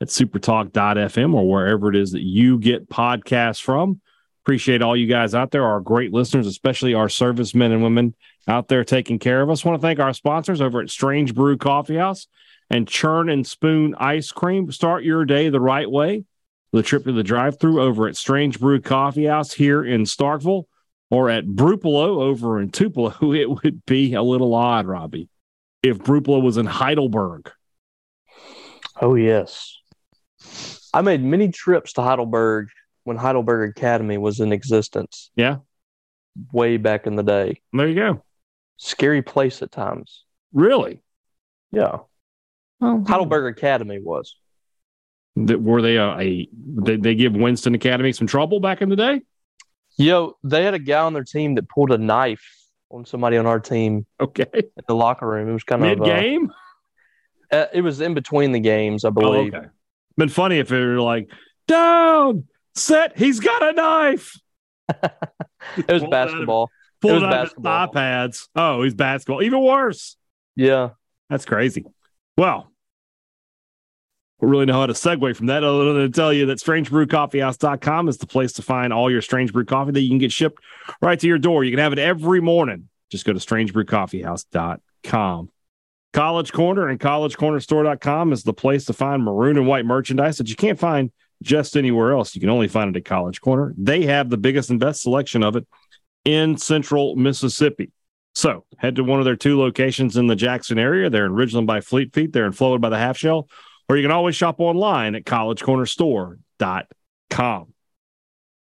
at supertalk.fm or wherever it is that you get podcasts from. Appreciate all you guys out there, our great listeners, especially our servicemen and women out there taking care of us. Want to thank our sponsors over at Strange Brew Coffee House and Churn and Spoon Ice Cream. Start your day the right way. The trip to the drive through over at Strange Brew Coffee House here in Starkville or at Brewpelo over in Tupelo, it would be a little odd, Robbie, if Brewpelo was in Heidelberg. Oh, yes. I made many trips to Heidelberg when Heidelberg Academy was in existence. Yeah. Way back in the day. There you go. Scary place at times. Really? Yeah. Oh, Heidelberg Academy was. Were they a, a they, they give Winston Academy some trouble back in the day? Yo, they had a guy on their team that pulled a knife on somebody on our team. Okay. In the locker room. It was kind Mid of mid game. Uh, uh, it was in between the games, I believe. Oh, okay. Been funny if it were like down, set. He's got a knife. it was basketball. Pulled it was out basketball. his pads. Oh, he's basketball. Even worse. Yeah. That's crazy. Well, don't really know how to segue from that other than to tell you that strangebrewcoffeehouse.com is the place to find all your strange brew coffee that you can get shipped right to your door. You can have it every morning. Just go to strangebrewcoffeehouse.com. College Corner and collegecornerstore.com is the place to find maroon and white merchandise that you can't find just anywhere else. You can only find it at College Corner. They have the biggest and best selection of it in central Mississippi. So head to one of their two locations in the Jackson area. They're in Ridgeland by Fleet Feet. They're in Flowood by the Half Shell or you can always shop online at collegecornerstore.com.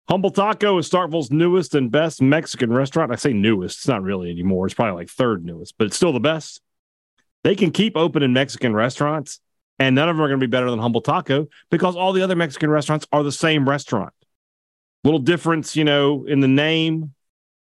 Humble Taco is Starkville's newest and best Mexican restaurant. I say newest, it's not really anymore. It's probably like third newest, but it's still the best. They can keep opening Mexican restaurants, and none of them are going to be better than Humble Taco because all the other Mexican restaurants are the same restaurant. Little difference, you know, in the name,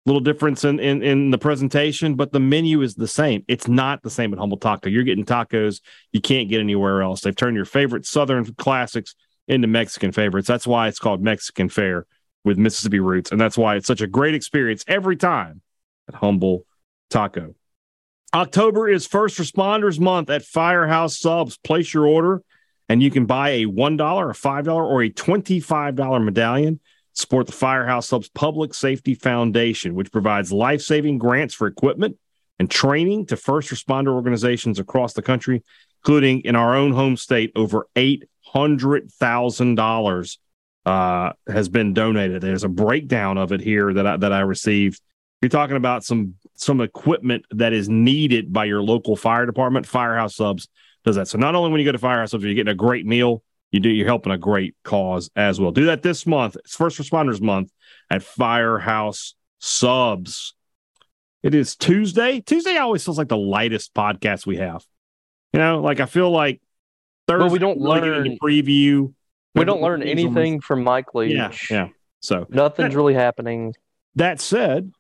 little difference in, in, in the presentation, but the menu is the same. It's not the same at Humble Taco. You're getting tacos you can't get anywhere else. They've turned your favorite Southern classics into Mexican favorites. That's why it's called Mexican Fare with Mississippi roots, and that's why it's such a great experience every time at Humble Taco. October is First Responders Month at Firehouse Subs. Place your order, and you can buy a $1, a $5, or a $25 medallion support the Firehouse Subs Public Safety Foundation, which provides life saving grants for equipment and training to first responder organizations across the country, including in our own home state, over $800,000 uh, has been donated. There's a breakdown of it here that I, that I received. You're talking about some some equipment that is needed by your local fire department. Firehouse Subs does that. So not only when you go to Firehouse Subs, you're getting a great meal, you do you're helping a great cause as well. Do that this month. It's First Responders Month at Firehouse Subs. It is Tuesday. Tuesday always feels like the lightest podcast we have. You know, like I feel like Thursday well, we don't learn preview. We don't learn anything from Mike Leach. Yeah, yeah. So nothing's that, really happening. That said,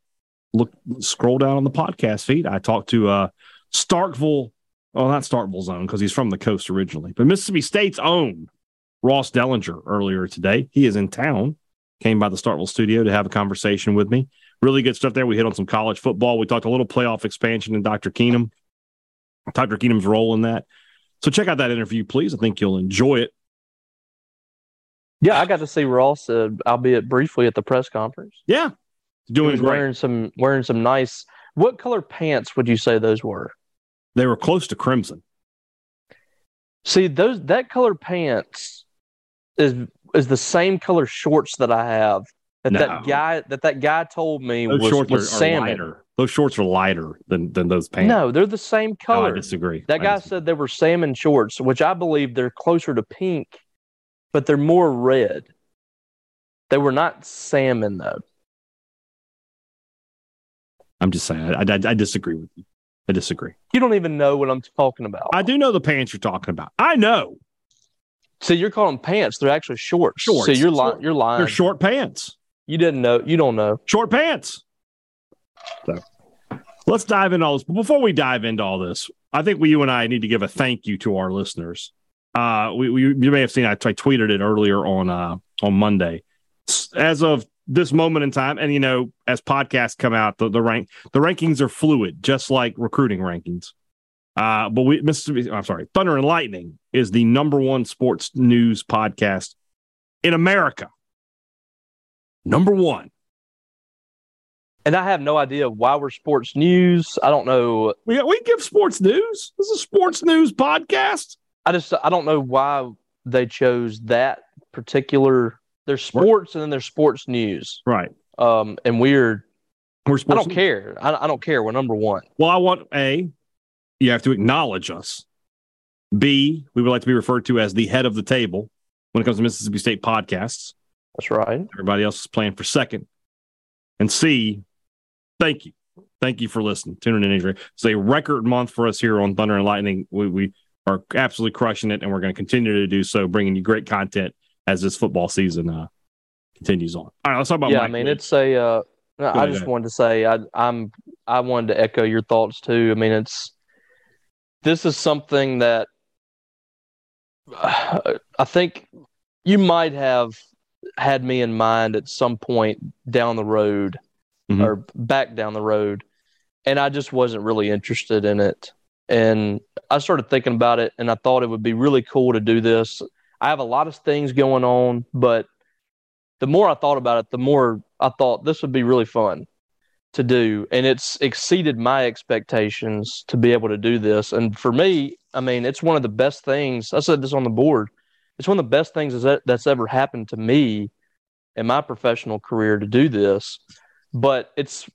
look, scroll down on the podcast feed. I talked to uh, Starkville, well, not Starkville's own because he's from the coast originally, but Mississippi State's own Ross Dellenger earlier today. He is in town, came by the Starkville studio to have a conversation with me. Really good stuff there. We hit on some college football. We talked a little playoff expansion and Dr. Keenum, Dr. Keenum's role in that. So check out that interview, please. I think you'll enjoy it. Yeah, I got to see Ross, uh, albeit briefly, at the press conference. Yeah, doing great. Wearing some wearing some nice. What color pants would you say those were? They were close to crimson. See those that color pants is is the same color shorts that I have that No. that guy that that guy told me Those was, shorts was are, are salmon. lighter. Those shorts are lighter than than those pants. No, they're the same oh, No, color. I disagree. that I guy disagree. said they were salmon shorts, which I believe they're closer to pink, but they're more red. They were not salmon though. I'm just saying. I, I, I disagree with you. I disagree. You don't even know what I'm talking about. I do know the pants you're talking about. I know So you're calling pants. They're actually shorts. Shorts. So you're lying. Short- You're lying. they're short pants. You didn't know. You don't know. Short pants. So let's dive into all this. But before we dive into all this, I think we, you and I need to give a thank you to our listeners. Uh, we, we you may have seen I, I tweeted it earlier on uh, on Monday. As of this moment in time, and you know, as podcasts come out, the, the rank the rankings are fluid, just like recruiting rankings. Uh, but we Mississippi, I'm sorry, Thunder and Lightning is the number one sports news podcast in America. Number one. And I have no idea why we're sports news. I don't know. We we give sports news. This is a sports news podcast. I just I don't know why they chose that particular. There's sports and then there's sports news. Right. Um, and we're We're I don't care. I, I don't care. We're number one. Well, I want a. You have to acknowledge us. B. We would like to be referred to as the head of the table when it comes to Mississippi State podcasts. That's right. Everybody else is playing for second. And C. Thank you, thank you for listening, tuning in. Adrian. It's a record month for us here on Thunder and Lightning. We we are absolutely crushing it, and we're going to continue to do so, bringing you great content as this football season uh, continues on. All right, let's talk about. yeah, Mike I mean Lee. it's a. Uh, I just wanted to say I, I'm I wanted to echo your thoughts too. I mean it's this is something that I think you might have had me in mind at some point down the road Mhm. or back down the road, and I just wasn't really interested in it. And I started thinking about it, and I thought it would be really cool to do this. I have a lot of things going on, but the more I thought about it, the more I thought this would be really fun to do. And it's exceeded my expectations to be able to do this. And for me, I mean, it's one of the best things. I said this on the board. It's one of the best things that- that's ever happened to me in my professional career to do this. But it's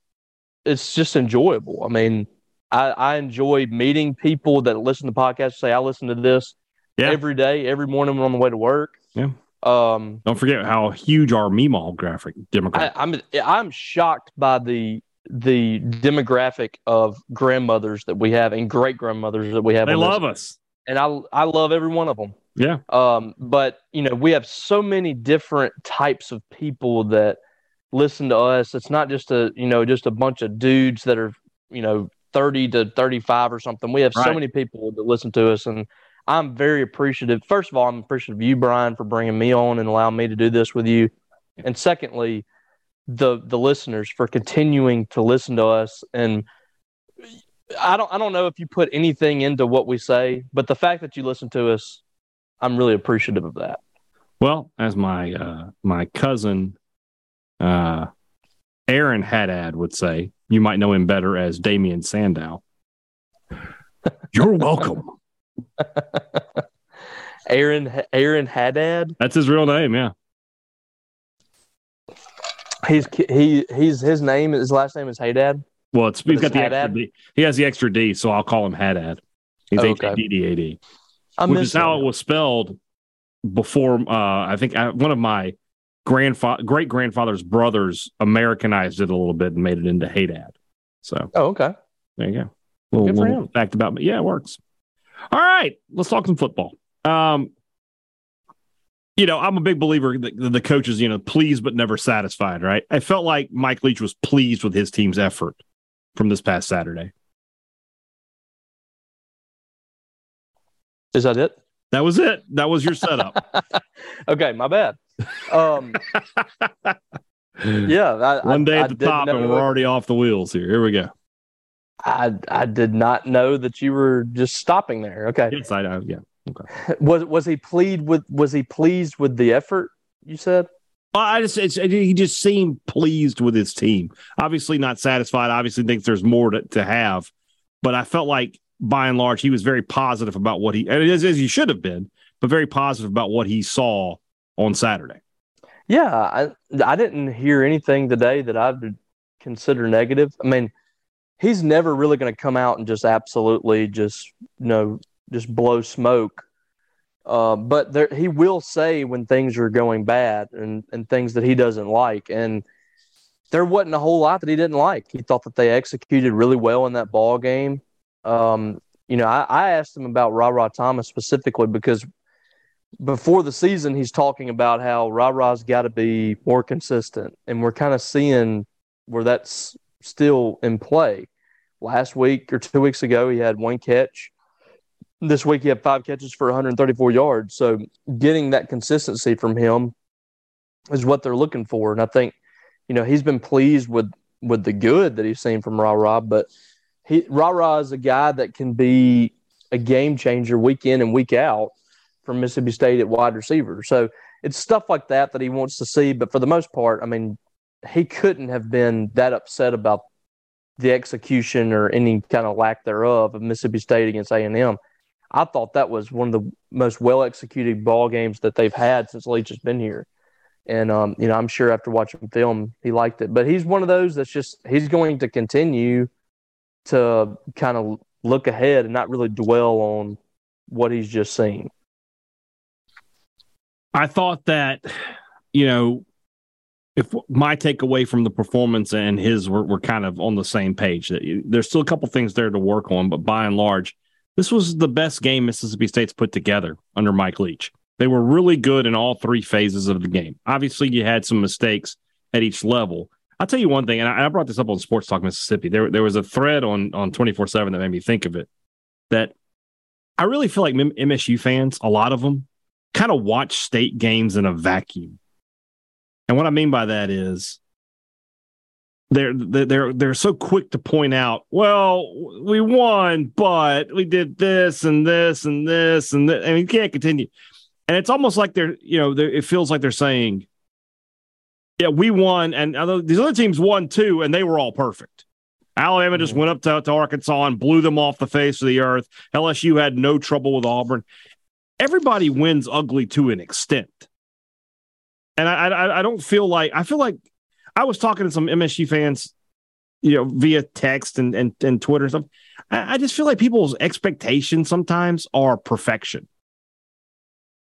it's just enjoyable. I mean, I, I enjoy meeting people that listen to podcasts. Say I listen to this Yeah. every day, every morning on the way to work. Yeah. Um, Don't forget how huge our Meemaw graphic I, demographic. I'm I'm shocked by the the demographic of grandmothers that we have and great grandmothers that we have. they on this. love us. and I I love every one of them. Yeah. Um, but you know, we have so many different types of people that listen to us. It's not just a you know just a bunch of dudes that are you know thirty to thirty five or something. We have so many people that listen to us, and I'm very appreciative. First of all, I'm appreciative of you, Brian, for bringing me on and allowing me to do this with you. And secondly, the the listeners for continuing to listen to us and. I don't I don't know if you put anything into what we say, but the fact that you listen to us, I'm really appreciative of that. Well, as my uh, my cousin uh, Aaron Haddad would say, you might know him better as Damien Sandow. You're welcome. Aaron Aaron Haddad, That's his real name. Yeah. he's he he's his name his last name is Haddad. Well, it's he's got the extra D. He has the extra D, so I'll call him Haddad. He's Oh, H okay. A D D A D, I which is how it was spelled before. Uh, I think uh, one of my grandfather, great grandfather's brothers Americanized it a little bit and made it into Haddad. So Oh, okay. There you go. Little, Good for little him. fact about me. Yeah, it works. All right, let's talk some football. Um, you know, I'm a big believer that the coaches, you know, pleased but never satisfied. Right? I felt like Mike Leach was pleased with his team's effort from this past Saturday. Is that it? That was it. That was your setup. okay, my bad. Um, yeah, I, One day I, at the top, and we're already off the wheels here. Here we go. I I did not know that you were just stopping there. Okay, Yes, I, I yeah. Okay. Was was he pleased with was he pleased with the effort? You said. Well, I just it's, he just seemed pleased with his team. Obviously, not satisfied. Obviously, thinks there's more to, to have. But I felt like by and large he was very positive about what he and as, as he should have been, but very positive about what he saw on Saturday. Yeah, I I didn't hear anything today that I would consider negative. I mean, he's never really going to come out and just absolutely just you know just blow smoke. Uh, but there, he will say when things are going bad and, and things that he doesn't like. And there wasn't a whole lot that he didn't like. He thought that they executed really well in that ball game. Um, you know, I, I asked him about Rara Thomas specifically because before the season, he's talking about how Rara's got to be more consistent. And we're kind of seeing where that's still in play. Last week or two weeks ago, he had one catch. This week, he had five catches for 134 yards. So, getting that consistency from him is what they're looking for. And I think, you know, he's been pleased with with the good that he's seen from Rara, but he Rara is a guy that can be a game changer week in and week out from Mississippi State at wide receiver. So it's stuff like that that he wants to see. But for the most part, I mean, he couldn't have been that upset about the execution or any kind of lack thereof of Mississippi State against A and M. I thought that was one of the most well executed ball games that they've had since Leach has been here. And um, you know, I'm sure after watching film, he liked it. But he's one of those that's just he's going to continue to kind of look ahead and not really dwell on what he's just seen. I thought that, you know, if my takeaway from the performance and his were, were kind of on the same page, that there's still a couple things there to work on, but by and large, this was the best game Mississippi State's put together under Mike Leach. They were really good in all three phases of the game. Obviously, you had some mistakes at each level. I'll tell you one thing, and I, brought this up on Sports Talk Mississippi. There, there was a thread on on twenty four seven that made me think of it. That I really feel like MSU fans, a lot of them, kind of watch state games in a vacuum. And what I mean by that is they're they're they're so quick to point out, well, we won, but we did this and this and this and this, and we can't continue. And it's almost like they're, you know, they're, it feels like they're saying, yeah, we won, and other, these other teams won too, and they were all perfect. Alabama just mm-hmm. went up to, to Arkansas and blew them off the face of the earth. LSU had no trouble with Auburn everybody wins ugly to an extent. And I, I, I don't feel like I feel like I was talking to some MSU fans, you know, via text and and, and Twitter and stuff. I, I just feel like people's expectations sometimes are perfection.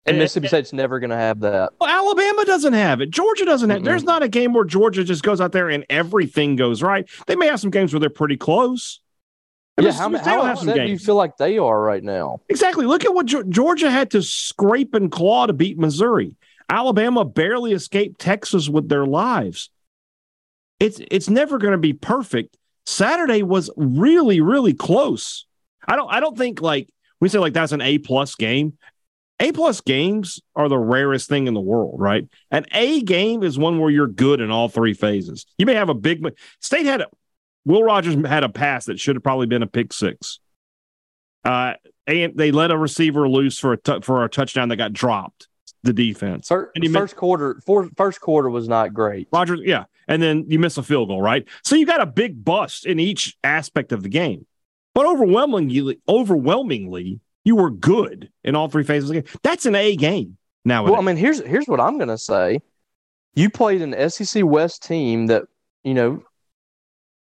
And Mississippi State's never going to have that. Well, Alabama doesn't have it. Georgia doesn't have. Mm-hmm. There's not a game where Georgia just goes out there and everything goes right. They may have some games where they're pretty close. Yeah, how, how upset do you feel like they are right now? Exactly. Look at what Georgia had to scrape and claw to beat Missouri. Alabama barely escaped Texas with their lives. It's it's never going to be perfect. Saturday was really really close. I don't I don't think like we say like that's an A plus game. A plus games are the rarest thing in the world, right? An A game is one where you're good in all three phases. You may have a big state had a, Will Rogers had a pass that should have probably been a pick six. Uh, and they let a receiver loose for a t- for a touchdown that got dropped. The defense. First, first missed, quarter, for, first quarter was not great. Rogers, yeah, and then you miss a field goal, right? So you got a big bust in each aspect of the game, but overwhelmingly, overwhelmingly, you were good in all three phases of the game. That's an A game now. Well, I mean, here's here's what I'm going to say. You played an SEC West team that you know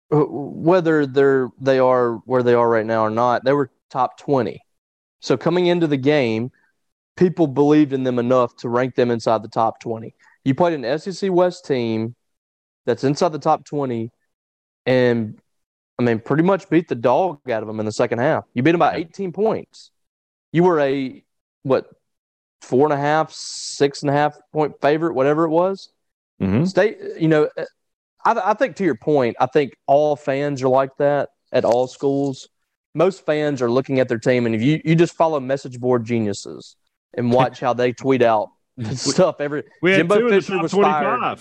uh, whether they're they are where they are right now or not, they were top 20. So coming into the game, people believed in them enough to rank them inside the top 20. You played an SEC West team that's inside the top 20 and I mean pretty much beat the dog out of them in the second half. You beat them by 18 points. You were a what four and a half, six and a half point favorite, whatever it was. Mm-hmm. State, you know, I, I think to your point, I think all fans are like that at all schools. Most fans are looking at their team, and if you, you just follow message board geniuses and watch how they tweet out stuff every we Jimbo Fisher was 25. fired.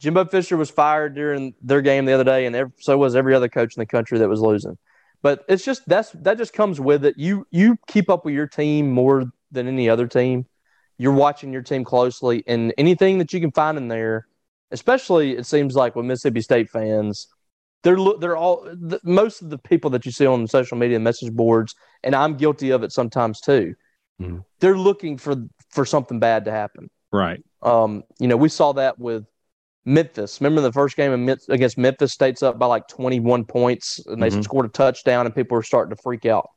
Jimbo Fisher was fired during their game the other day, and every, so was every other coach in the country that was losing. But it's just that's that just comes with it. You you keep up with your team more than any other team. You're watching your team closely, and anything that you can find in there especially it seems like with Mississippi State fans, they're they're all the, most of the people that you see on social media message boards, and I'm guilty of it sometimes too. Mm-hmm. They're looking for for something bad to happen. Right. Um, you know, we saw that with Memphis. Remember the first game against Memphis State's up by like 21 points and they mm-hmm. scored a touchdown and people were starting to freak out.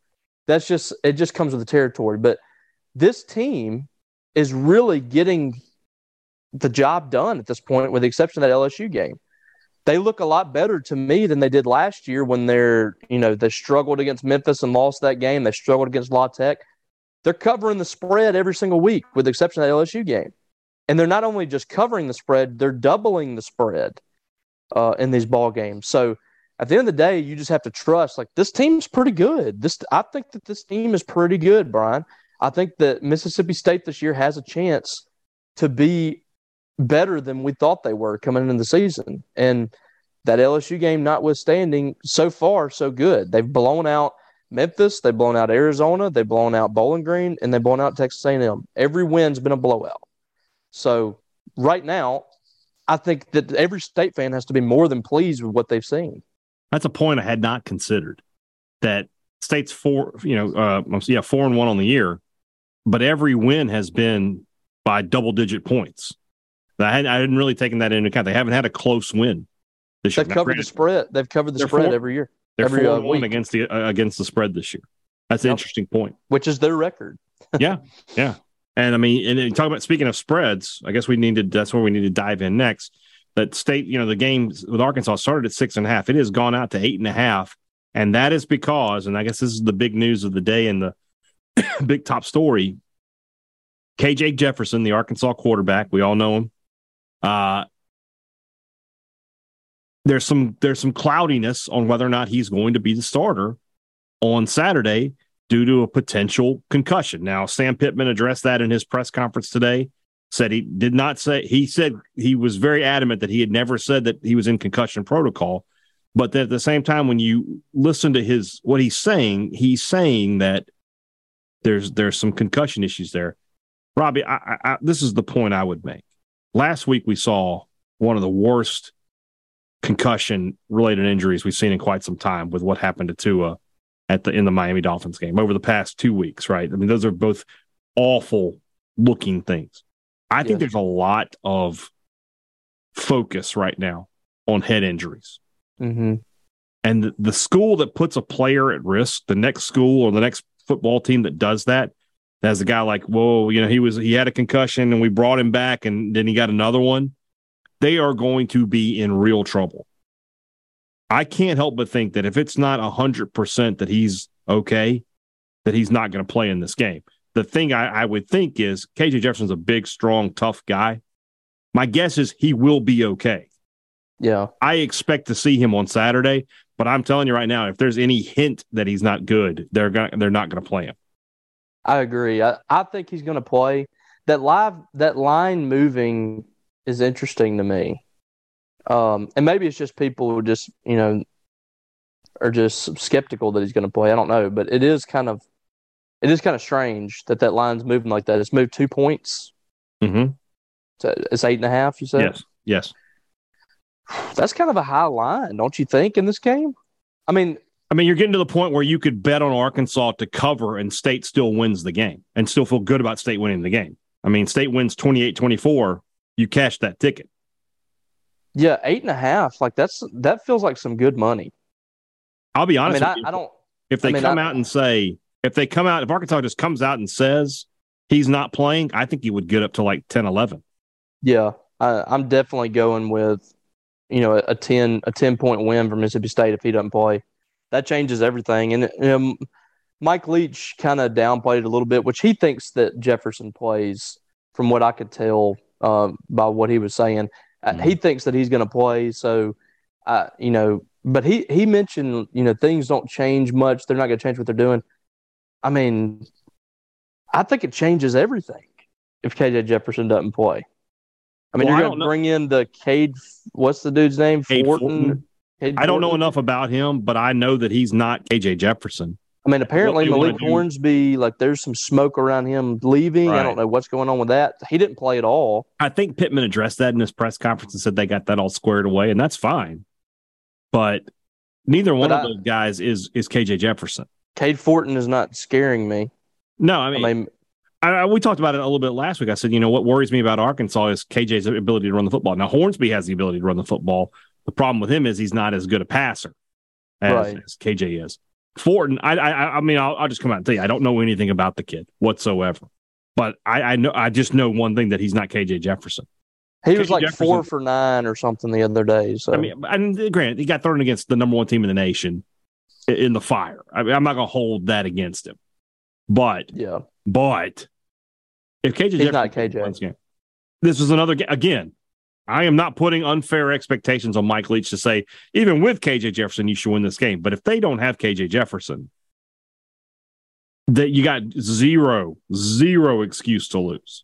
That's just it just comes with the territory. But this team is really getting the job done at this point, with the exception of that LSU game. They look a lot better to me than they did last year when they're, you know, they struggled against Memphis and lost that game. They struggled against La Tech. They're covering the spread every single week, with the exception of that LSU game. And they're not only just covering the spread, they're doubling the spread uh, in these ball games. So at the end of the day, you just have to trust like this team's pretty good. This I think that this team is pretty good, Brian. I think that Mississippi State this year has a chance to be better than we thought they were coming into the season. And that LSU game notwithstanding, so far so good. They've blown out Memphis, they've blown out Arizona, they've blown out Bowling Green, and they've blown out Texas A&M. Every win's been a blowout. So right now, I think that every state fan has to be more than pleased with what they've seen. That's a point I had not considered. That state's four, you know, uh, yeah, four and one on the year, but every win has been by double digit points. I hadn't, I hadn't really taken that into account. They haven't had a close win. This They've year. covered granted, the spread. They've covered the spread every year. They're every four one against the uh, against the spread this year. That's an yep. interesting point. Which is their record. yeah, yeah. And I mean, and, and talk about speaking of spreads, I guess we need to. That's where we need to dive in next. That state, you know, the game with Arkansas started at six and a half. It has gone out to eight and a half, and that is because, and I guess this is the big news of the day and the big top story. KJ Jefferson, the Arkansas quarterback, we all know him. Uh, there's some there's some cloudiness on whether or not he's going to be the starter on Saturday due to a potential concussion. Now, Sam Pittman addressed that in his press conference today. Said he did not say, he said he was very adamant that he had never said that he was in concussion protocol. But at the same time, when you listen to his what he's saying, he's saying that there's there's some concussion issues there. Robbie, I, I, this is the point I would make. Last week we saw one of the worst concussion related injuries we've seen in quite some time with what happened to Tua at the in the Miami Dolphins game over the past two weeks, right? I mean, those are both awful looking things. I think there's a lot of focus right now on head injuries. Mm-hmm. And the, the, school that puts a player at risk, the next school or the next football team that does that, has a guy like, whoa, you know, he was he had a concussion and we brought him back and then he got another one. They are going to be in real trouble. I can't help but think that if it's not 100% that he's okay, that he's not going to play in this game. The thing I, I would think is KJ Jefferson's a big, strong, tough guy. My guess is he will be okay. Yeah. I expect to see him on Saturday, but I'm telling you right now, if there's any hint that he's not good, they're going they're not going to play him. I agree. I, I think he's going to play. That live that line moving is interesting to me. Um, and maybe it's just people who just, you know, are just skeptical that he's going to play. I don't know, but it is kind of, it is kind of strange that that line's moving like that. It's moved two points. Mm-hmm. So it's eight and a half. You said yes, yes. That's kind of a high line, don't you think, in this game? I mean, I mean, you're getting to the point where you could bet on Arkansas to cover and State still wins the game and still feel good about State winning the game. I mean, State wins 28 24. You cash that ticket. Yeah, eight and a half. Like that's that feels like some good money. I'll be honest. I, mean, I, I don't. If they I mean, come out and say, if they come out, if Arkansas just comes out and says he's not playing, I think he would get up to like 10, 11. Yeah, I, am definitely going with, you know, a ten a ten point win for Mississippi State if he doesn't play. That changes everything. And um, Mike Leach kind of downplayed it a little bit, which he thinks that Jefferson plays, from what I could tell uh, by what he was saying. Mm-hmm. He thinks that he's going to play. So, uh, you know, but he he mentioned you know things don't change much. They're not going to change what they're doing. I mean, I think it changes everything if KJ Jefferson doesn't play. I mean, well, you're going to bring in the Cade. What's the dude's name? Cade Fortin. Fortin. I don't know enough about him, but I know that he's not KJ Jefferson. I mean, apparently Malik Hornsby, like there's some smoke around him leaving. Right. I don't know what's going on with that. He didn't play at all. I think Pittman addressed that in his press conference and said they got that all squared away, and that's fine. But neither one but of I, those guys is is KJ Jefferson. Cade Fortin is not scaring me. No, I mean, I mean I, we talked about it a little bit last week. I said, you know, what worries me about Arkansas is KJ's ability to run the football. Now, Hornsby has the ability to run the football. The problem with him is he's not as good a passer as, right. as KJ is. Fortin, I, I, I mean, I'll, I'll, just come out and tell you, I don't know anything about the kid whatsoever, but I, I know, I just know one thing that he's not KJ Jefferson. He KJ was like Jefferson, four for nine or something the other day. So I mean, and granted, he got thrown against the number one team in the nation in the fire. I mean, I'm not going to hold that against him, but yeah, but if KJ he's Jefferson not KJ, game, this was another again. I am not putting unfair expectations on Mike Leach to say even with KJ Jefferson you should win this game. But if they don't have KJ Jefferson, that you got zero zero excuse to lose.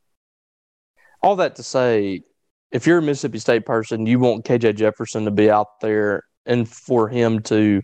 All that to say, if you're a Mississippi State person, you want KJ Jefferson to be out there and for him to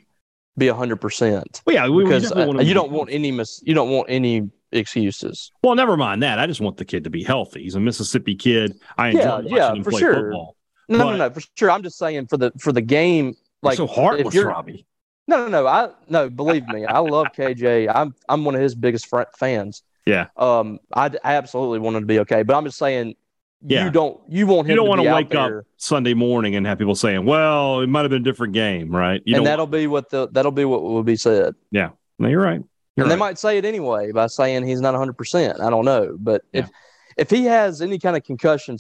be hundred percent. Well, yeah, we, because we uh, you don't want any mis- you don't want any excuses. Well, never mind that. I just want the kid to be healthy. He's a Mississippi kid. I enjoy yeah, watching yeah, him for play sure. football. No, but, no, no, for sure. I'm just saying for the for the game. Like so heartless, Robbie. No, no, no. I no. Believe me, I love KJ. I'm I'm one of his biggest fans. Yeah. Um, I, I absolutely want him to be okay, but I'm just saying. Yeah. You don't. You want him. You don't want to wake up Sunday morning and have people saying, "Well, it might have been a different game, right?" You and that'll be what the that'll be what will be said. Yeah. No, you're right. You're and right. they might say it anyway by saying he's not 100%. I don't know. But yeah. if if he has any kind of concussion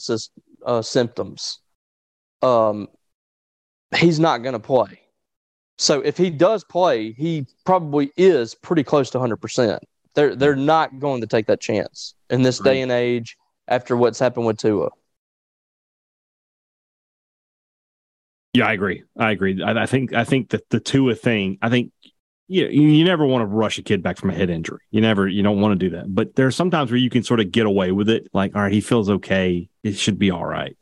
uh, symptoms, um, he's not going to play. So if he does play, he probably is pretty close to 100%. They're, they're not going to take that chance in this day and age after what's happened with Tua. Yeah, I agree. I agree. I, I think I think that the Tua thing. I think you, you never want to rush a kid back from a head injury. You never, you don't want to do that. But there's sometimes where you can sort of get away with it. Like, all right, he feels okay. It should be all right.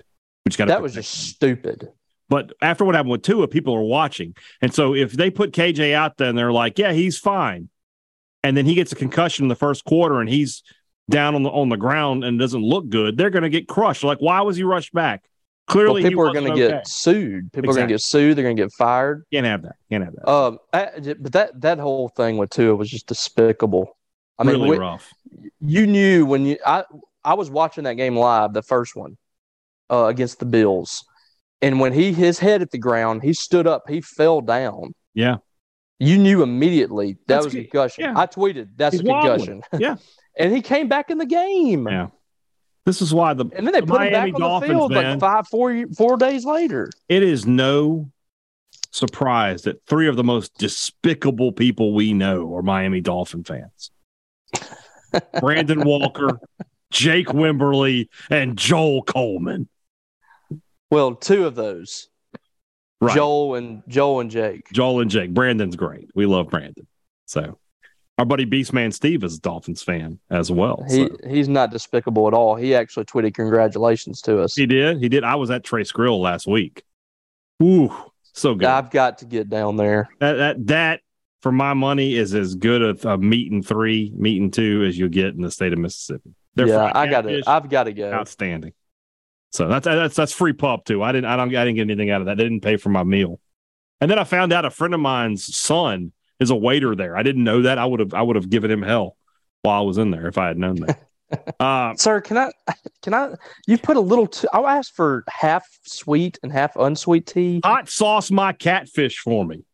We just got that was just stupid. But after what happened with Tua, people are watching, and so if they put KJ out there and they're like, yeah, he's fine, and then he gets a concussion in the first quarter and he's down on the on the ground and doesn't look good, they're going to get crushed. Like, why was he rushed back? Clearly, well, people are going to okay. get sued. People exactly. are going to get sued. They're going to get fired. Can't have that. Can't have that. Um, I, but that that whole thing with Tua was just despicable. I mean, really rough. You knew when you I I was watching that game live, the first one uh, against the Bills, and when he his head at the ground, he stood up, he fell down. Yeah, you knew immediately that that's was a concussion. Yeah. I tweeted that's He's a concussion. Yeah, and he came back in the game. Yeah. This is why the and then they the put Miami him back Dolphins, on the field man, like five, four, four days later. It is no surprise that three of the most despicable people we know are Miami Dolphin fans. Brandon Walker, Jake Wimberly, and Joel Coleman. Well, two of those. Right. Joel and Joel and Jake. Joel and Jake. Brandon's great. We love Brandon. So our buddy Beastman Steve is a Dolphins fan as well. He so. he's not despicable at all. He actually tweeted congratulations to us. He did. He did. I was at Trace Grill last week. Ooh, so good. I've got to get down there. That that that for my money is as good a, a and three, meat and two as you get in the state of Mississippi. They're yeah, I got it. I've got to go. Outstanding. So that's that's that's free pub too. I didn't I don't I didn't get anything out of that. They didn't pay for my meal. And then I found out a friend of mine's son is a waiter there. I didn't know that. I would have I would have given him hell while I was in there if I had known that. Uh, Sir, can I can I you put a little t- I'll ask for half sweet and half unsweet tea. Hot sauce my catfish for me.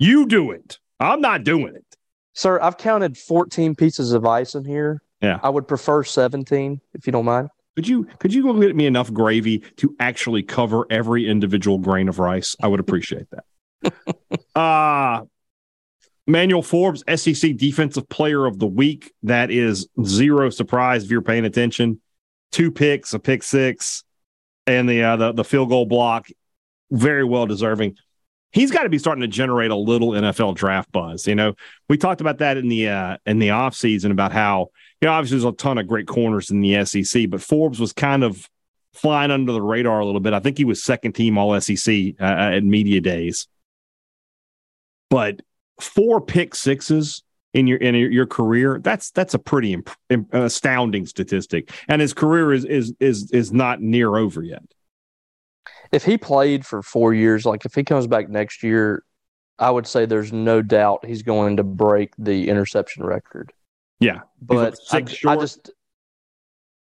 You do it. I'm not doing it. Sir, I've counted 14 pieces of ice in here. Yeah. I would prefer 17 if you don't mind. Could you could you go get me enough gravy to actually cover every individual grain of rice? I would appreciate that. uh Manuel Forbes, SEC Defensive Player of the Week. That is zero surprise if you're paying attention. Two picks, a pick six, and the uh, the, the field goal block. Very well deserving. He's got to be starting to generate a little NFL draft buzz. You know, we talked about that in the uh, in the offseason about how you know obviously there's a ton of great corners in the SEC, but Forbes was kind of flying under the radar a little bit. I think he was second team All SEC uh, at media days, but four pick sixes in your in your career that's that's a pretty imp- astounding statistic and his career is is is is not near over yet if he played for 4 years like if he comes back next year i would say there's no doubt he's going to break the interception record yeah but I, I, just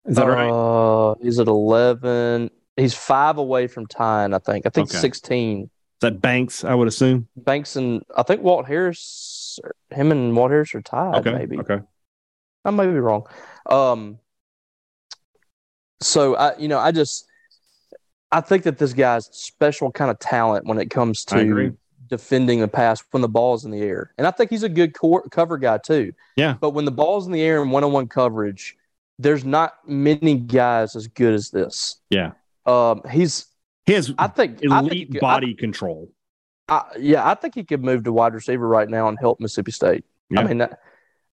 Is that right? Uh, he's at 11. He's five away from tying, I think. I think Okay. 16. That Banks? I would assume. Banks and I think Walt Harris, him and Walt Harris are tied, Okay. maybe. Okay. I may be wrong. Um, so I, you know, I just, I think that this guy's special kind of talent when it comes to defending the pass when the ball's in the air, and I think he's a good cor- cover guy too. Yeah. But when the ball's in the air in one-on-one coverage, there's not many guys as good as this. Yeah. Um, he's, He has I think, I think elite he could- body control. I, I, yeah, I think he could move to wide receiver right now and help Mississippi State. Yeah. I mean, that,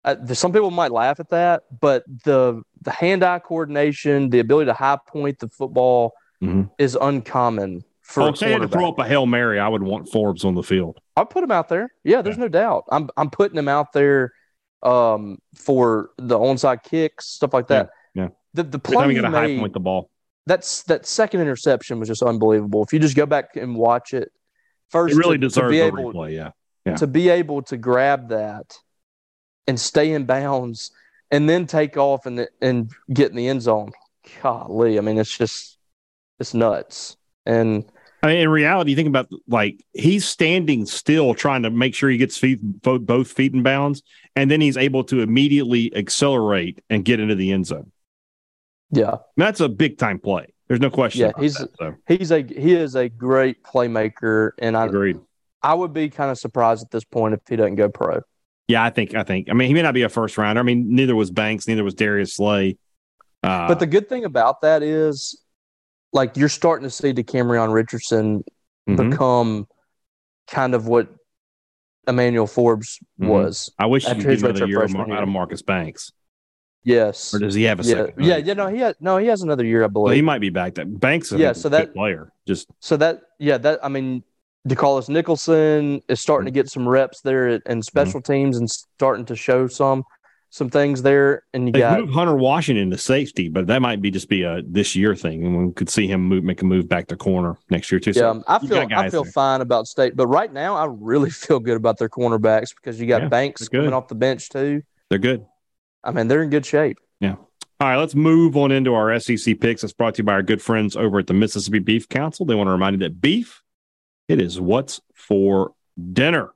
uh, some people might laugh at that, but the the hand-eye coordination, the ability to high point the football Mhm. is uncommon for Oh, a say had to throw up a hail mary, I would want Forbes on the field. I'll put him out there. Yeah, there's no doubt. I'm I'm putting him out there um, for the onside kicks, stuff like that. Yeah, yeah. The the play he a high point the ball. That's that second interception was just unbelievable. If you just go back and watch it, first It really to, to deserves be a able replay. Yeah. Yeah. to be able to grab that and stay in bounds and then take off and and get in the end zone. Golly, I mean, it's just it's nuts. And I mean, in reality, you think about like he's standing still trying to make sure he gets feet both, both feet in bounds, and then he's able to immediately accelerate and get into the end zone. Yeah, That's a big time play. There's no question. Yeah, he's- that, so he's a he is a great playmaker, and I agreed. I would be kind of surprised at this point if he doesn't go pro. Yeah, I think. I think. I mean, he may not be a first rounder. I mean, neither was Banks, neither was Darius Slay. Uh, But the good thing about that is, like, you're starting to see Decamerion Richardson mhm. become kind of what Emmanuel Forbes Mhm. was. I wish after could his get another year of freshman Mar- out of. Marcus Banks, Yes. or does he have a Yeah, second? yeah, yeah. No, he has no. He has another year, I believe. Well, he might be back. That Banks, Yeah, so is a good that- player. Just So that, yeah, that I mean, DeCarlos Nicholson is starting to get some reps there and special Mm-hmm. teams and starting to show some some things there. And you They got Hunter Washington to safety, but that might be just be a this year thing, and we could see him move, make a move back to corner next year too. yeah, So I feel I feel there. fine about state, but right now I really feel good about their cornerbacks because you got Yeah, Banks coming off the bench too. they're good. I mean, they're in good shape. Yeah. All right, let's move on into our SEC picks. It's brought to you by our good friends over at the Mississippi Beef Council. They want to remind you that beef, it is what's for dinner.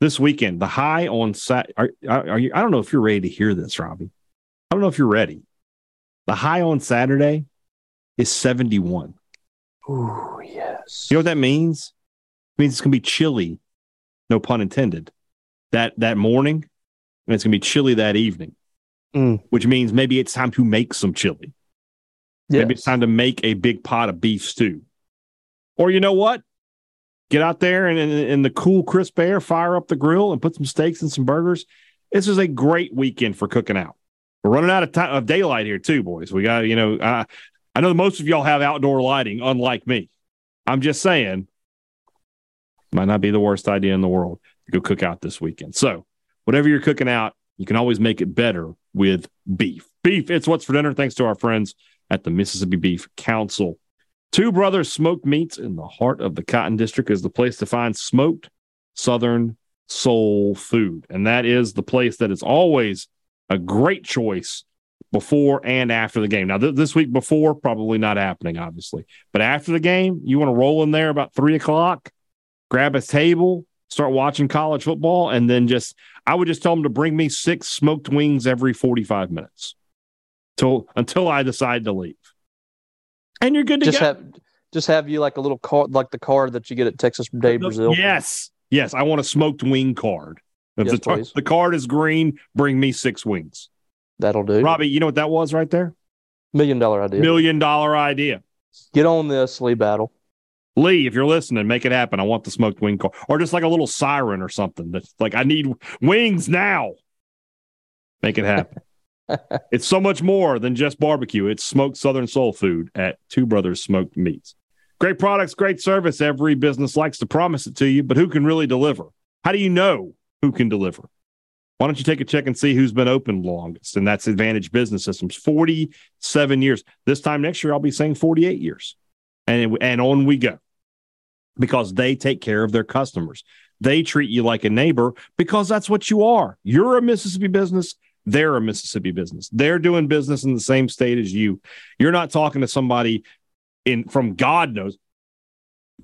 This weekend, the high on Sat. Are, are you? I don't know if you're ready to hear this, Robbie. I don't know if you're ready. The high on Saturday is 71. Ooh, yes. You know what that means? It means it's going to be chilly, no pun intended, that that morning, and it's going to be chilly that evening, Mm. which means maybe it's time to make some chili. Maybe it's time to make a big pot of beef stew. Or you know what? Get out there and in, the cool, crisp air, fire up the grill and put some steaks and some burgers. This is a great weekend for cooking out. We're running out of time of daylight here too, boys. We got you know. Uh, I know most of y'all have outdoor lighting, unlike me. I'm just saying, might not be the worst idea in the world to go cook out this weekend. So, whatever you're cooking out, you can always make it better with beef. Beef, it's what's for dinner. Thanks to our friends at the Mississippi Beef Council. Two Brothers Smoked Meats in the heart of the Cotton District is the place to find smoked Southern soul food. And that is the place that is always a great choice before and after the game. Now, th- this week before, probably not happening, obviously. But after the game, you want to roll in there about three o'clock, grab a table, start watching college football, and then just, I would just tell them to bring me six smoked wings every 45 minutes till, until I decide to leave. And you're good to just go. have just have you like a little card, like the card that you get at Texas de Brazil. Yes. Yes. I want a smoked wing card. If Yes, the, tar- the card is green, bring me six wings. That'll do. Robbie, you know what that was right there? Million dollar idea. Million dollar idea. Get on this, Lee Battle. Lee, if you're listening, make it happen. I want the smoked wing card. Or just like a little siren or something that's like, I need wings now. Make it happen. it's so much more than just barbecue. It's smoked Southern soul food at Two Brothers Smoked Meats. Great products, great service. Every business likes to promise it to you, but who can really deliver? How do you know who can deliver? Why don't you take a check and see who's been open longest? And that's Advantage Business Systems, 47 years. This time next year, I'll be saying 48 years. And, and on we go because they take care of their customers. They treat you like a neighbor because that's what you are. You're a Mississippi business. they're a Mississippi business. They're doing business in the same state as you. You're not talking to somebody in from God knows.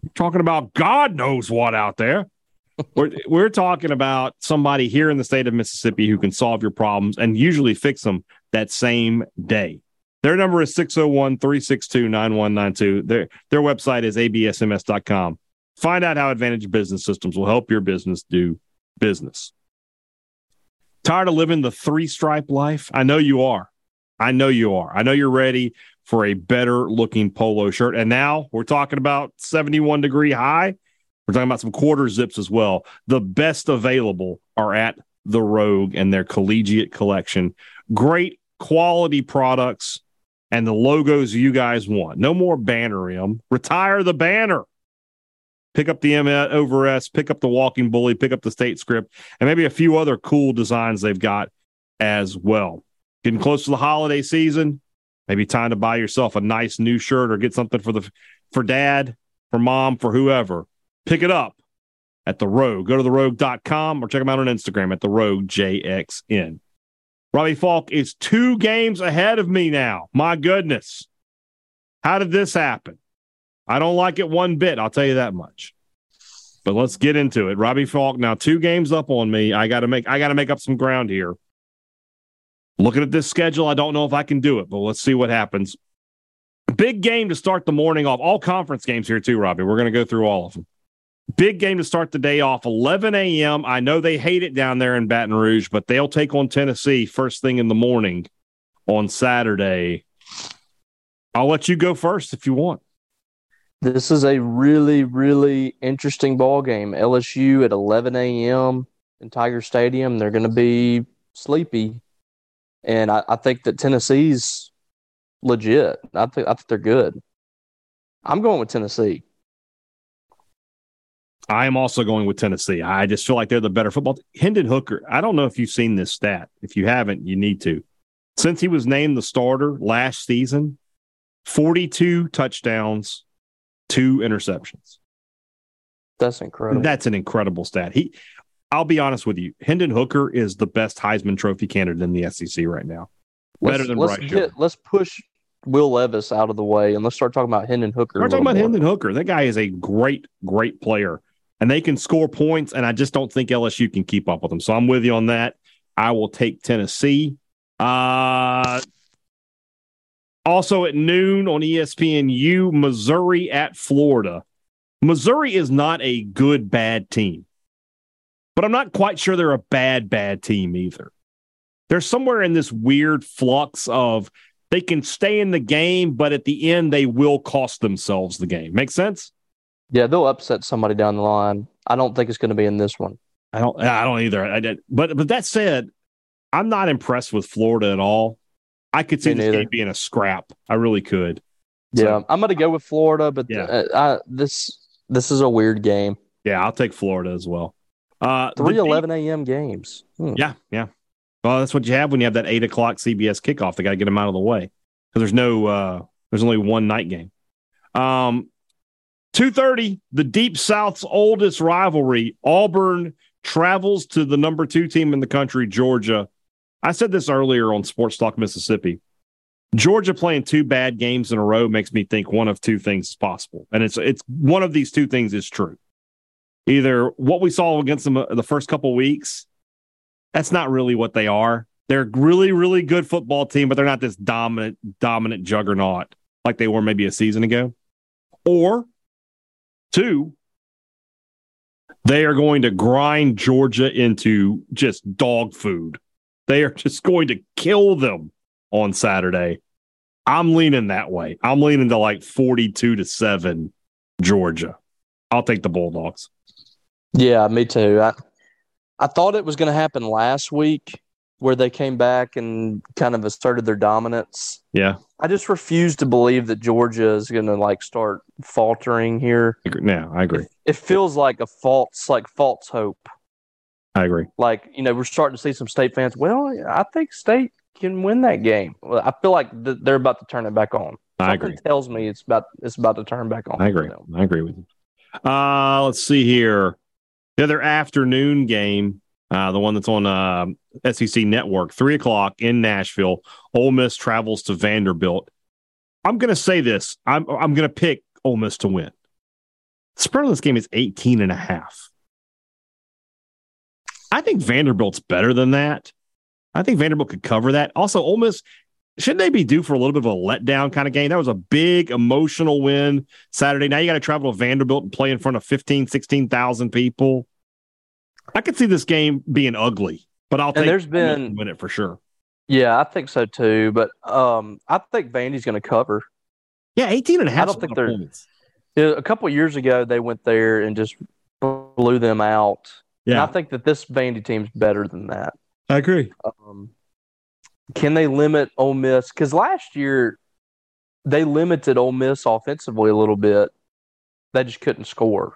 You're talking about God knows what out there. we're we're talking about somebody here in the state of Mississippi who can solve your problems and usually fix them that same day. Their number is 601-362-9192. Their their website is absms.com. Find out how Advantage Business Systems will help your business do business. Tired of living the three stripe life? I know you are. I know you are. I know you're ready for a better looking polo shirt. And now we're talking about 71 degree high. We're talking about some quarter zips as well. The best available are at the Rogue and their collegiate collection. Great quality products and the logos you guys want. No more banner M. Retire the banner pick up the M over S, pick up the walking bully, pick up the state script, and maybe a few other cool designs they've got as well. Getting close to the holiday season, maybe time to buy yourself a nice new shirt or get something for the for dad, for mom, for whoever. Pick it up at the Rogue. Go to therogue.com or check them out on Instagram at the Rogue JXN. Robbie Faulk is two games ahead of me now. My goodness. How did this happen? I don't like it one bit. I'll tell you that much. But let's get into it. Robbie Faulk now two games up on me. I got to make I got to make up some ground here. Looking at this schedule, I don't know if I can do it, but let's see what happens. Big game to start the morning off. All conference games here too, Robbie. We're going to go through all of them. Big game to start the day off. 11 a.m. I know they hate it down there in Baton Rouge, but they'll take on Tennessee first thing in the morning on Saturday. I'll let you go first if you want. This is a really, really interesting ball game. LSU at 11 a.m. in Tiger Stadium. They're going to be sleepy, and I, I, think that Tennessee's legit. I think I think they're good. I'm going with Tennessee. I am also going with Tennessee. I just feel like they're the better football. Hendon Hooker. I don't know if you've seen this stat. If you haven't, you need to. Since he was named the starter last season, 42 touchdowns, two interceptions. That's incredible. That's an incredible stat. He, I'll be honest with you, Hendon Hooker is the best Heisman Trophy candidate in the SEC right now. Better let's, than let's Bryce. Get, let's push Will Levis out of the way and let's start talking about Hendon Hooker. We're talking about more. Hendon Hooker. That guy is a great, great player, and they can score points. And I just don't think LSU can keep up with them. So I'm with you on that. I will take Tennessee. Uh, also at noon on ESPNU, Missouri at Florida. Missouri is not a good, bad team, but I'm not quite sure they're a bad, bad team either. They're somewhere in this weird flux of they can stay in the game, but at the end, they will cost themselves the game. Make sense? Yeah, they'll upset somebody down the line. I don't think it's going to be in this one. I don't. I don't either. I did, but but that said, I'm not impressed with Florida at all. I could see this game being a scrap. I really could. So, yeah, I'm going to go with Florida, but yeah. Uh, I, this this is a weird game. Yeah, I'll take Florida as well. Uh, Three 11 a.m. games. Hmm. Yeah, yeah. Well, that's what you have when you have that eight o'clock CBS kickoff. They got to get them out of the way because there's no, uh, there's only one night game. Um, two thirty, the Deep South's oldest rivalry. Auburn travels to the number two team in the country, Georgia, I said this earlier on Sports Talk Mississippi. Georgia playing two bad games in a row makes me think one of two things is possible, and it's it's one of these two things is true. Either what we saw against them uh, the first couple weeks, that's not really what they are. They're a really really good football team, but they're not this dominant dominant juggernaut like they were maybe a season ago. Or two, they are going to grind Georgia into just dog food they are just going to kill them on Saturday. I'm leaning that way. I'm leaning to like 42 to 7 Georgia. I'll take the Bulldogs. Yeah, me too. I I thought it was going to happen last week where they came back and kind of asserted their dominance. Yeah. I just refuse to believe that Georgia is going to like start faltering here. Now, I agree. It, it feels like a false like false hope. I agree. Like, you know, we're starting to see some state fans. Well, I think state can win that game. I feel like th- they're about to turn it back on. I agree. Tells me it's about it's about to turn back on. I agree. I agree with you. Uh, let's see here. The other afternoon game, uh, the one that's on uh, SEC Network, three o'clock in Nashville. Ole Miss travels to Vanderbilt. I'm going to say this. I'm I'm going to pick Ole Miss to win. The spread on this game is 18 and a half. I think Vanderbilt's better than that. I think Vanderbilt could cover that. Also, Ole Miss, shouldn't they be due for a little bit of a letdown kind of game? That was a big emotional win Saturday. Now you got to travel to Vanderbilt and play in front of 15, 16,000 people. I could see this game being ugly, but I'll And take there's been- win it for sure. Yeah, I think so too. But um, I think Vandy's going to cover. Yeah, 18 and a half. I don't think a lot of they're- points. A couple of years ago, they went there and just blew them out. And I think that this Vandy team's better than that. I agree. Um, can they limit Ole Miss? Because last year they limited Ole Miss offensively a little bit. They just couldn't score.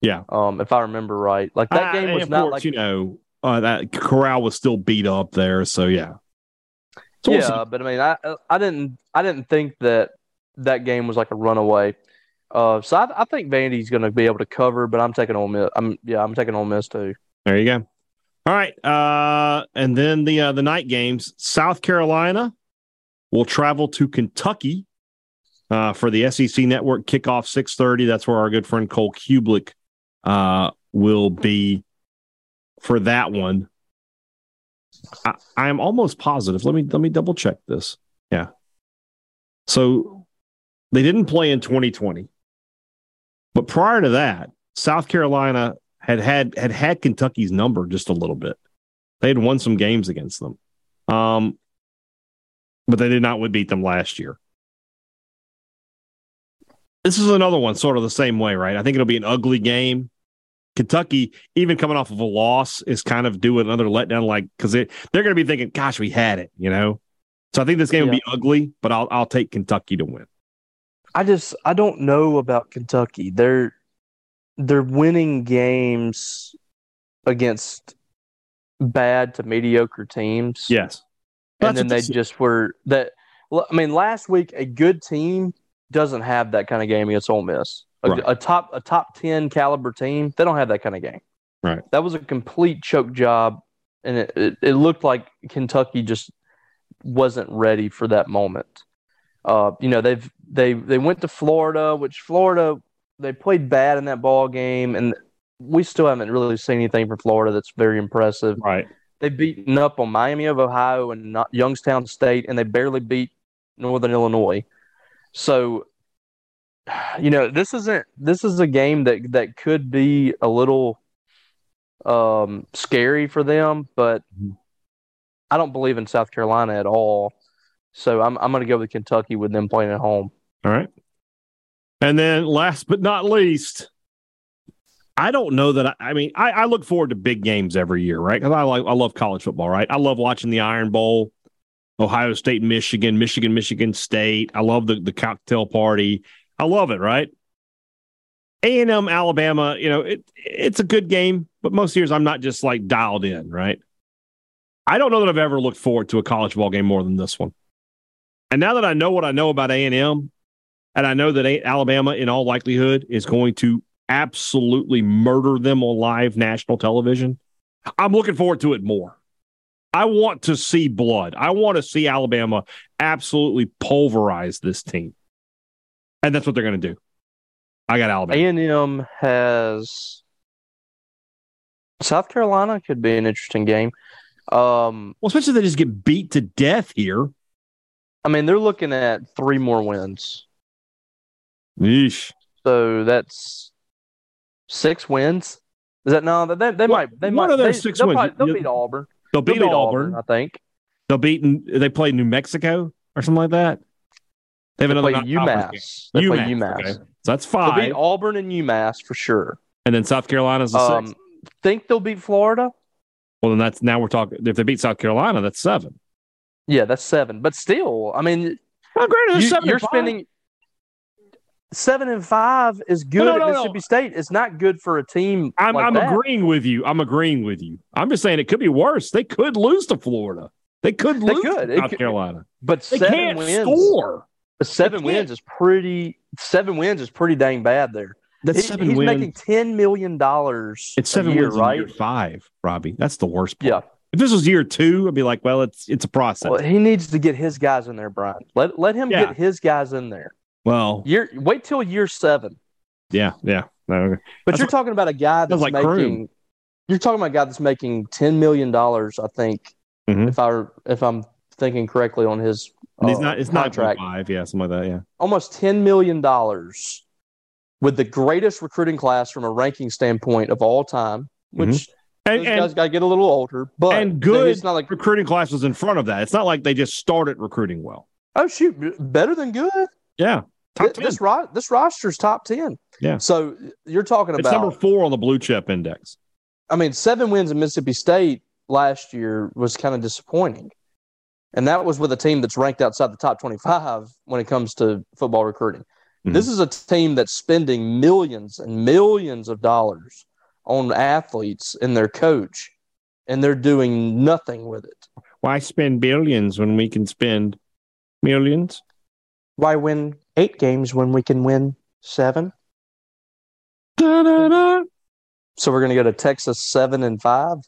Yeah. Um, if I remember right, like that Uh, game and was not course, like you know uh, that Corral was still beat up there, so yeah. So we'll yeah, but I mean, I I didn't I didn't think that that game was like a runaway. Uh, so I, I think Vandy's going to be able to cover, but I'm taking Ole Miss. I'm yeah, I'm taking Ole Miss too. There you go. All right, uh, and then the uh, the night games. South Carolina will travel to Kentucky uh, for the SEC Network kickoff six thirty. That's where our good friend Cole Cubelic uh, will be for that one. I, am almost positive. Let me let me double check this. Yeah. So they didn't play in 2020, but prior to that, South Carolina had had had had Kentucky's number just a little bit. They had won some games against them, um, but they did not beat them last year. This is another one, sort of the same way, right? I think it'll be an ugly game. Kentucky, even coming off of a loss, is kind of doing another letdown, like because they they're going to be thinking, "Gosh, we had it," you know. So I think this game will be ugly, but I'll I'll take Kentucky to win. I just I don't know about Kentucky. They're they're winning games against bad to mediocre teams. Yes, and then they just were that. I mean, last week a good team doesn't have that kind of game against Ole Miss. A, Right. a top a top ten caliber team, they don't have that kind of game. Right. That was a complete choke job, and it, it, it looked like Kentucky just wasn't ready for that moment. Uh, you know, they've they they went to Florida, which Florida they played bad in that ball game, and we still haven't really seen anything from Florida that's very impressive. right. They've beaten up on Miami of Ohio and not Youngstown State, and they barely beat Northern Illinois. So, you know, this isn't this is a game that that could be a little um, scary for them, but Mhm. I don't believe in South Carolina at all. So I'm I'm going to go with Kentucky with them playing at home. All right. And then last but not least, I don't know that I, I mean I, I look forward to big games every year, right? Because I like I love college football, right? I love watching the Iron Bowl, Ohio State, Michigan, Michigan, Michigan State. I love the the cocktail party. I love it, right? A and M, Alabama. You know, it it's a good game, but most years I'm not just like dialed in, right? I don't know that I've ever looked forward to a college ball game more than this one. And now that I know what I know about A and M, and I know that Alabama, in all likelihood, is going to absolutely murder them on live national television. I'm looking forward to it more. I want to see blood. I want to see Alabama absolutely pulverize this team. And that's what they're going to do. I got Alabama. A&M has South Carolina could be an interesting game. Um, well, especially if they just get beat to death here. I mean, they're looking at three more wins. Yeesh. So that's six wins. Is that no? They, they What- might. They might. they, six they'll wins? probably- they'll beat Auburn. They'll They'll beat, Auburn. I think. They'll beat. They play New Mexico or something like that. They have They another play. UMass. They play UMass, UMass. okay. So that's They'll beat Auburn and UMass for sure. and then South Carolina's the Um, think they'll beat Florida. Well, then that's now we're talking. If they beat South Carolina, that's seven. Yeah, that's seven. But still, I mean, Oh, granted, you, seven you're five. spending seven and five is good no, no, no. Mississippi State. It's not good for a team. I'm, like I'm agreeing with you. I'm agreeing with you. I'm just saying it could be worse. They could lose to Florida. They could They lose could. to South could- Carolina. But They seven can't wins. score. Seven They wins is pretty. Seven wins is pretty dang bad there. That's He- seven he's wins. making ten million dollars. it's seven a year, wins in right? year five, Robbie. That's the worst part. Yeah. If this was year two, I'd be like, well, it's it's a process. Well, he needs to get his guys in there, Brian. Let let him Yeah. get his guys in there. well, Year wait till year seven. yeah, yeah. No, But That's you're what- talking about a guy that's like making. Kroom. You're talking about a guy that's making ten million dollars. I think Mhm. if I if I'm thinking correctly on his And he's uh, not. It's not contract, five. Yeah, something like that. Yeah. almost ten million dollars with the greatest recruiting class from a ranking standpoint of all time. Which Mhm. And, those and guys got to get a little older, but and good It's not like recruiting class was in front of that. It's not like they just started recruiting well. oh shoot, better than good. Yeah, top Th- ten. This ro- this roster's top ten. Yeah. So you're talking It's about. number four on the blue chip index. I mean, seven wins in Mississippi State last year was kind of disappointing, and that was with a team that's ranked outside the top twenty-five when it comes to football recruiting. Mhm. This is a team that's spending millions and millions of dollars on athletes and their coach, and they're doing nothing with it. Why spend billions when we can spend millions? Why win eight games when we can win seven? Da-da-da. So we're going to go to Texas seven and five.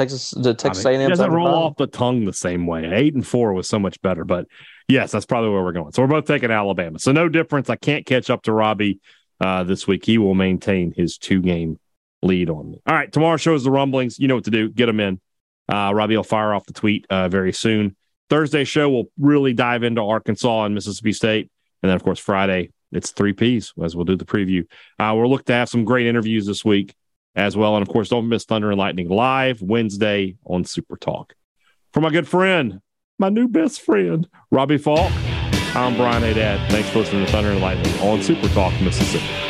Texas, the Texas I mean, A&M it doesn't roll off the tongue the same way. Eight and four was so much better, but yes, that's probably where we're going. So we're both taking Alabama. So no difference. I can't catch up to Robbie uh, this week. He will maintain his two game lead on me. All right, tomorrow shows the rumblings. You know what to do. Get them in. Uh, Robbie will fire off the tweet uh, very soon. Thursday show will really dive into Arkansas and Mississippi State, and then of course Friday it's three Ps as we'll do the preview. Uh, we're looking to have some great interviews this week as well. And of course, don't miss Thunder and Lightning live Wednesday on Super Talk. For my good friend, my new best friend, Robbie Faulk, I'm Brian Hadad. Thanks for listening to Thunder and Lightning on Super Talk, Mississippi.